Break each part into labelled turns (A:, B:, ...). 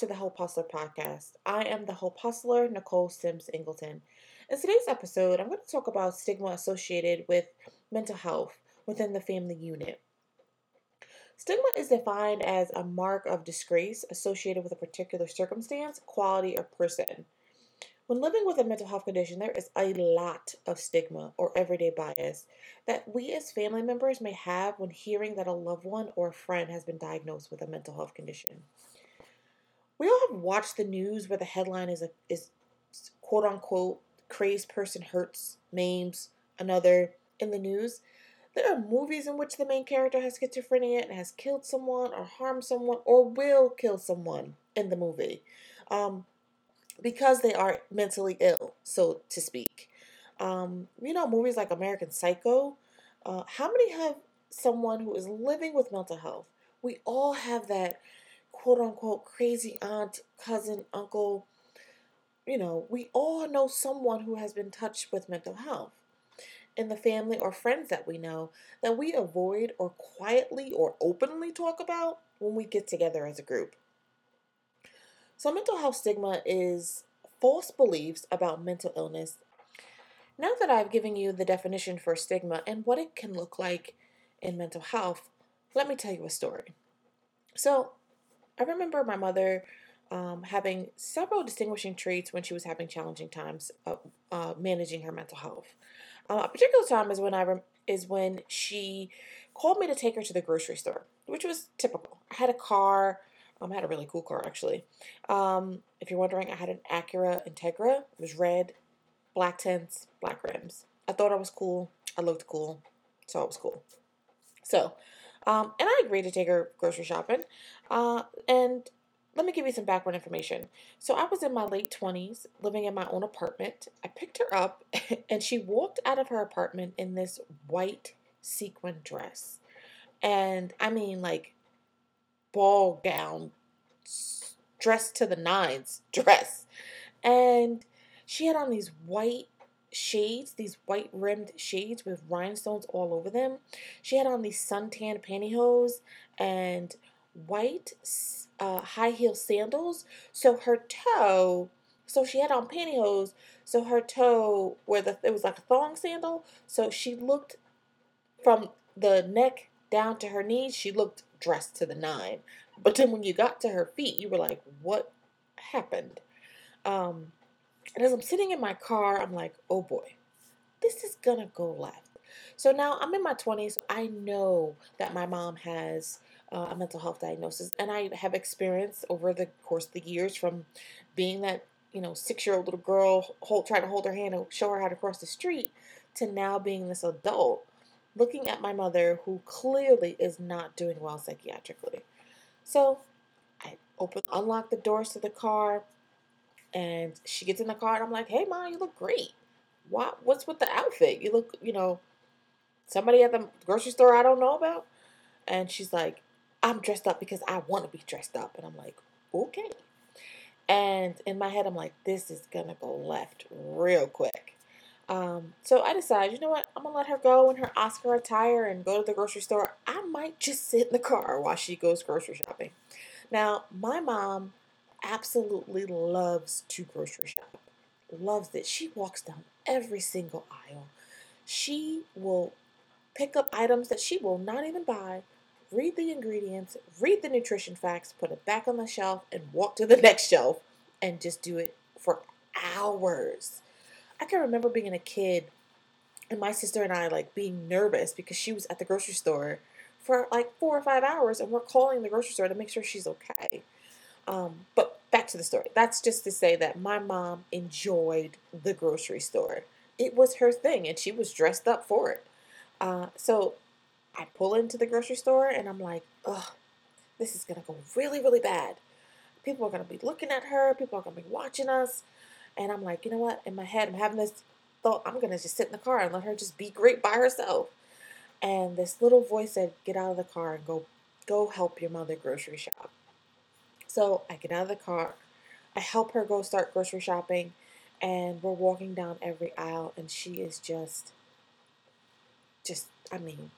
A: to the Hope Hustler podcast. I am the Hope Hustler, Nicole Sims Ingleton. In today's episode, I'm going to talk about stigma associated with mental health within the family unit. Stigma is defined as a mark of disgrace associated with a particular circumstance, quality, or person. When living with a mental health condition, there is a lot of stigma or everyday bias that we as family members may have when hearing that a loved one or a friend has been diagnosed with a mental health condition. We all have watched the news where the headline is a, is quote unquote crazed person hurts maims another in the news. There are movies in which the main character has schizophrenia and has killed someone or harmed someone or will kill someone in the movie. Um, because they are mentally ill, so to speak. Um, you know, movies like American Psycho. Uh, how many have someone who is living with mental health? We all have that quote unquote crazy aunt, cousin, uncle. You know, we all know someone who has been touched with mental health in the family or friends that we know that we avoid or quietly or openly talk about when we get together as a group. So, mental health stigma is false beliefs about mental illness. Now that I've given you the definition for stigma and what it can look like in mental health, let me tell you a story. So, I remember my mother um, having several distinguishing traits when she was having challenging times uh, managing her mental health. Uh, a particular time is when I rem- is when she called me to take her to the grocery store, which was typical. I had a car. Um, I had a really cool car actually. Um, if you're wondering, I had an Acura Integra. It was red, black tints, black rims. I thought I was cool. I looked cool, so I was cool. So, um, and I agreed to take her grocery shopping. Uh, and let me give you some background information. So I was in my late 20s, living in my own apartment. I picked her up, and she walked out of her apartment in this white sequin dress. And I mean, like, ball gown, dressed to the nines dress. And she had on these white shades, these white rimmed shades with rhinestones all over them. She had on these suntan pantyhose and white uh, high heel sandals. So her toe, so she had on pantyhose. So her toe, where the it was like a thong sandal. So she looked from the neck down to her knees. She looked dressed to the nine. But then when you got to her feet, you were like, what happened? Um, and as I'm sitting in my car, I'm like, oh boy, this is gonna go left. So now I'm in my 20s. I know that my mom has uh, a mental health diagnosis, and I have experienced over the course of the years from being that you know six year old little girl hold, trying to hold her hand and show her how to cross the street to now being this adult looking at my mother who clearly is not doing well psychiatrically. So I open, unlock the doors to the car, and she gets in the car, and I'm like, "Hey, mom, you look great. What? What's with the outfit? You look, you know, somebody at the grocery store I don't know about." And she's like, "I'm dressed up because I want to be dressed up," and I'm like, "Okay." And in my head, I'm like, "This is gonna go left real quick." Um, so I decide, you know what, I'm gonna let her go in her Oscar attire and go to the grocery store. I might just sit in the car while she goes grocery shopping. Now, my mom absolutely loves to grocery shop, loves it. She walks down every single aisle. She will pick up items that she will not even buy, read the ingredients, read the nutrition facts, put it back on the shelf, and walk to the next shelf and just do it for hours. I can remember being a kid and my sister and I like being nervous because she was at the grocery store for like four or five hours and we're calling the grocery store to make sure she's okay. Um, but back to the story. That's just to say that my mom enjoyed the grocery store. It was her thing and she was dressed up for it. Uh, so I pull into the grocery store and I'm like, ugh, this is to go really, really bad. People are to be looking at her. People are to be watching us. And I'm like, you know what? In my head, I'm having this thought, I'm to just sit in the car and let her just be great by herself. And this little voice said, get out of the car and go, go help your mother grocery shop. So I get out of the car. I help her go start grocery shopping. And we're walking down every aisle. And she is just, just, I mean,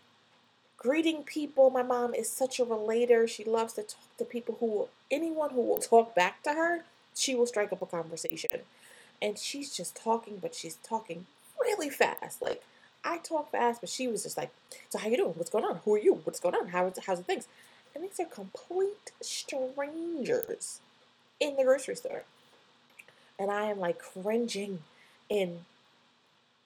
A: greeting people. My mom is such a relator. She loves to talk to people who anyone who will talk back to her, she will strike up a conversation. And she's just talking, but she's talking really fast. Like I talk fast, but she was just like, "So how you doing? What's going on? Who are you? What's going on? How how's the things?" And these are complete strangers in the grocery store, and I am like cringing in,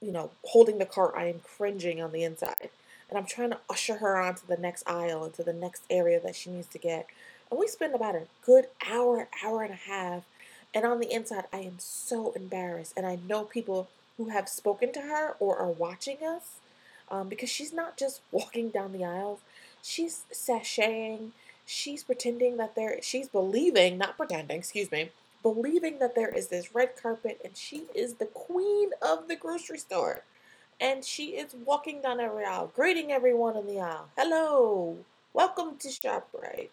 A: you know, holding the cart. I am cringing on the inside, and I'm trying to usher her on to the next aisle into the next area that she needs to get. And we spend about a good hour, hour and a half. And on the inside, I am so embarrassed. And I know people who have spoken to her or are watching us um, because she's not just walking down the aisles, she's sashaying, she's pretending that there, she's believing, not pretending, excuse me, believing that there is this red carpet and she is the queen of the grocery store. And she is walking down every aisle, greeting everyone in the aisle. Hello, welcome to ShopRite.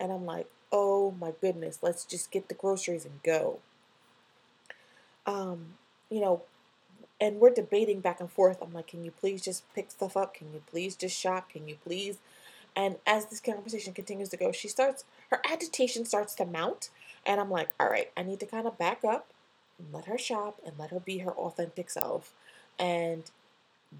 A: And I'm like, oh my goodness, let's just get the groceries and go. Um, you know, and we're debating back and forth. I'm like, can you please just pick stuff up? Can you please just shop? Can you please? And as this conversation continues to go, she starts, her agitation starts to mount. And I'm like, all right, I need to kind of back up and let her shop and let her be her authentic self. And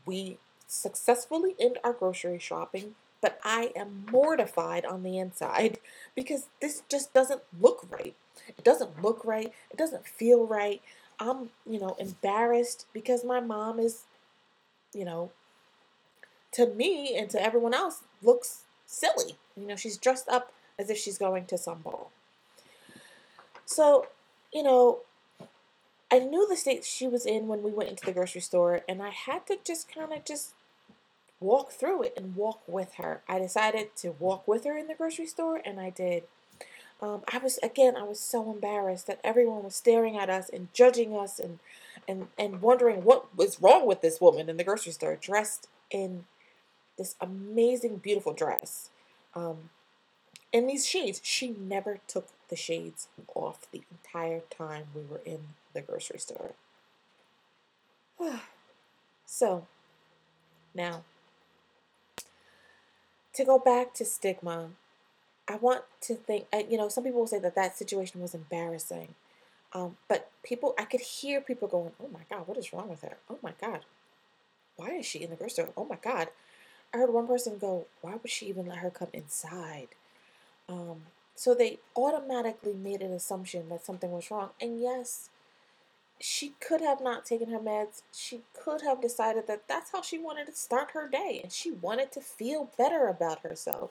A: we successfully end our grocery shopping, but I am mortified on the inside because this just doesn't look right. It doesn't look right. It doesn't feel right. I'm, you know, embarrassed because my mom is, you know, to me and to everyone else looks silly. You know, she's dressed up as if she's going to some ball. So, you know, I knew the state she was in when we went into the grocery store, and I had to just kind of just walk through it and walk with her. I decided to walk with her in the grocery store, and I did. Um, I was again, I was so embarrassed that everyone was staring at us and judging us and and and wondering what was wrong with this woman in the grocery store, dressed in this amazing, beautiful dress. Um, in these shades, she never took the shades off the entire time we were in the grocery store. so, now, to go back to stigma, I want to think, you know, some people will say that that situation was embarrassing. Um, but people, I could hear people going, oh my God, what is wrong with her? Oh my God, why is she in the grocery store? Oh my God. I heard one person go, why would she even let her come inside? Um, so they automatically made an assumption that something was wrong. And yes, she could have not taken her meds. She could have decided that that's how she wanted to start her day and she wanted to feel better about herself.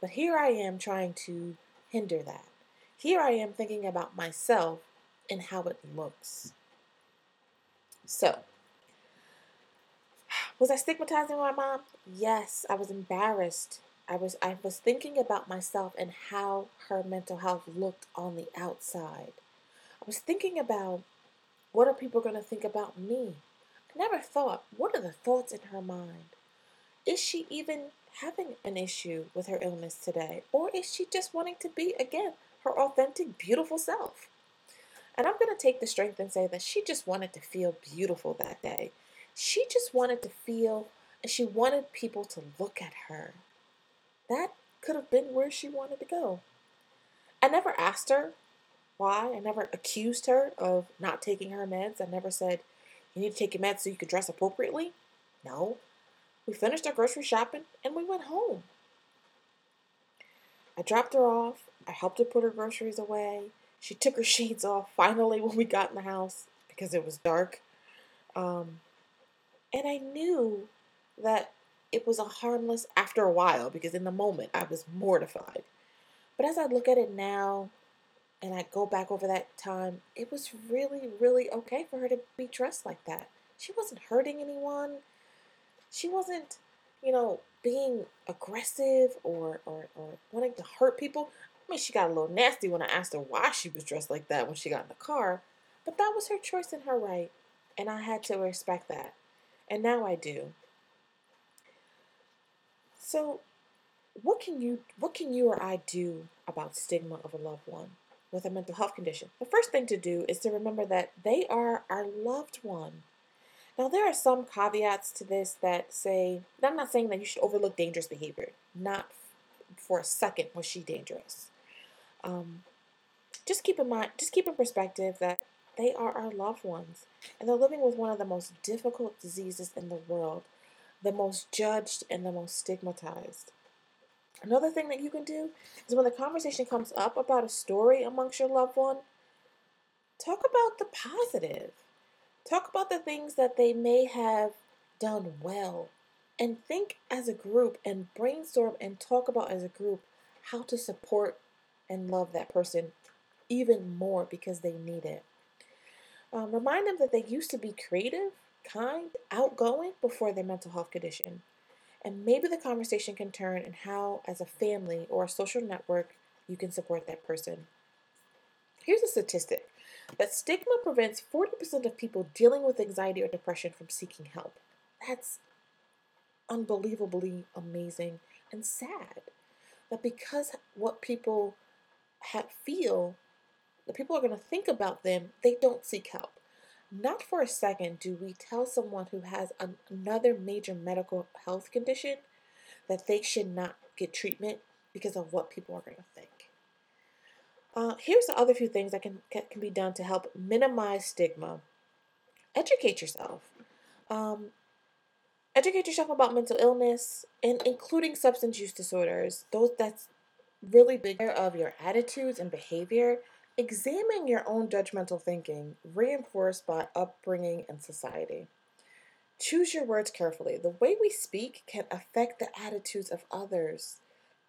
A: But here I am trying to hinder that. Here I am thinking about myself and how it looks. So, was I stigmatizing my mom? Yes, I was embarrassed. I was I was thinking about myself and how her mental health looked on the outside. I was thinking about what are people going to think about me? I never thought, what are the thoughts in her mind? Is she even having an issue with her illness today? Or is she just wanting to be, again, her authentic, beautiful self? And I'm going to take the strength and say that she just wanted to feel beautiful that day. She just wanted to feel, and she wanted people to look at her. That could have been where she wanted to go. I never asked her why. I never accused her of not taking her meds. I never said, you need to take your meds so you can dress appropriately. No, we finished our grocery shopping and we went home. I dropped her off. I helped her put her groceries away. She took her shades off finally when we got in the house because it was dark. Um, and I knew that it was a harmless after a while because in the moment I was mortified. But as I look at it now and I go back over that time, it was really, really okay for her to be dressed like that. She wasn't hurting anyone she wasn't, you know, being aggressive or, or, or wanting to hurt people. I mean, she got a little nasty when I asked her why she was dressed like that when she got in the car, but that was her choice and her right, and I had to respect that. And now I do. So, what can you what can you or I do about stigma of a loved one with a mental health condition? The first thing to do is to remember that they are our loved one. Now, there are some caveats to this that say, I'm not saying that you should overlook dangerous behavior. Not for a second was she dangerous. Um, just keep in mind, just keep in perspective that they are our loved ones and they're living with one of the most difficult diseases in the world, the most judged and the most stigmatized. Another thing that you can do is when the conversation comes up about a story amongst your loved one, talk about the positive. Talk about the things that they may have done well. And think as a group and brainstorm and talk about as a group how to support and love that person even more because they need it. Um, remind them that they used to be creative, kind, outgoing before their mental health condition. And maybe the conversation can turn in how, as a family or a social network, you can support that person. Here's a statistic that stigma prevents 40% of people dealing with anxiety or depression from seeking help. That's unbelievably amazing and sad. That because what people have, feel, the people are going to think about them, they don't seek help. Not for a second do we tell someone who has an, another major medical health condition that they should not get treatment because of what people are going to think. Uh, here's the other few things that can, can be done to help minimize stigma. Educate yourself. Um, educate yourself about mental illness and including substance use disorders. Those that's really big of your attitudes and behavior Examine your own judgmental thinking, reinforced by upbringing and society. Choose your words carefully. The way we speak can affect the attitudes of others.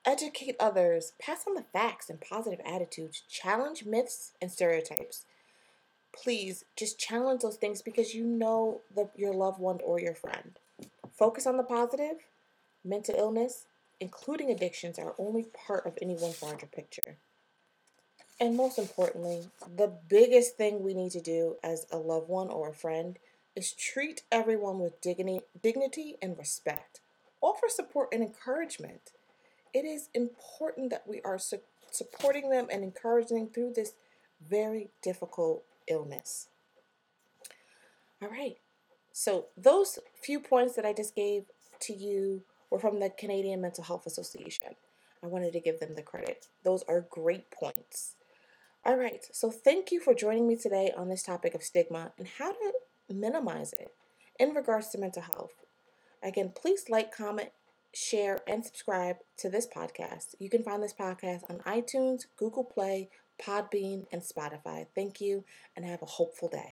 A: Educate others, pass on the facts and positive attitudes, challenge myths and stereotypes. Please just challenge those things because you know the, your loved one or your friend. Focus on the positive. Mental illness, including addictions, are only part of anyone's larger picture. And most importantly, the biggest thing we need to do as a loved one or a friend is treat everyone with dignity, dignity and respect. Offer support and encouragement. It is important that we are su- supporting them and encouraging through this very difficult illness. All right. So, those few points that I just gave to you were from the Canadian Mental Health Association. I wanted to give them the credit. Those are great points. All right, so thank you for joining me today on this topic of stigma and how to minimize it in regards to mental health. Again, please like, comment, share, and subscribe to this podcast. You can find this podcast on iTunes, Google Play, Podbean, and Spotify. Thank you, and have a hopeful day.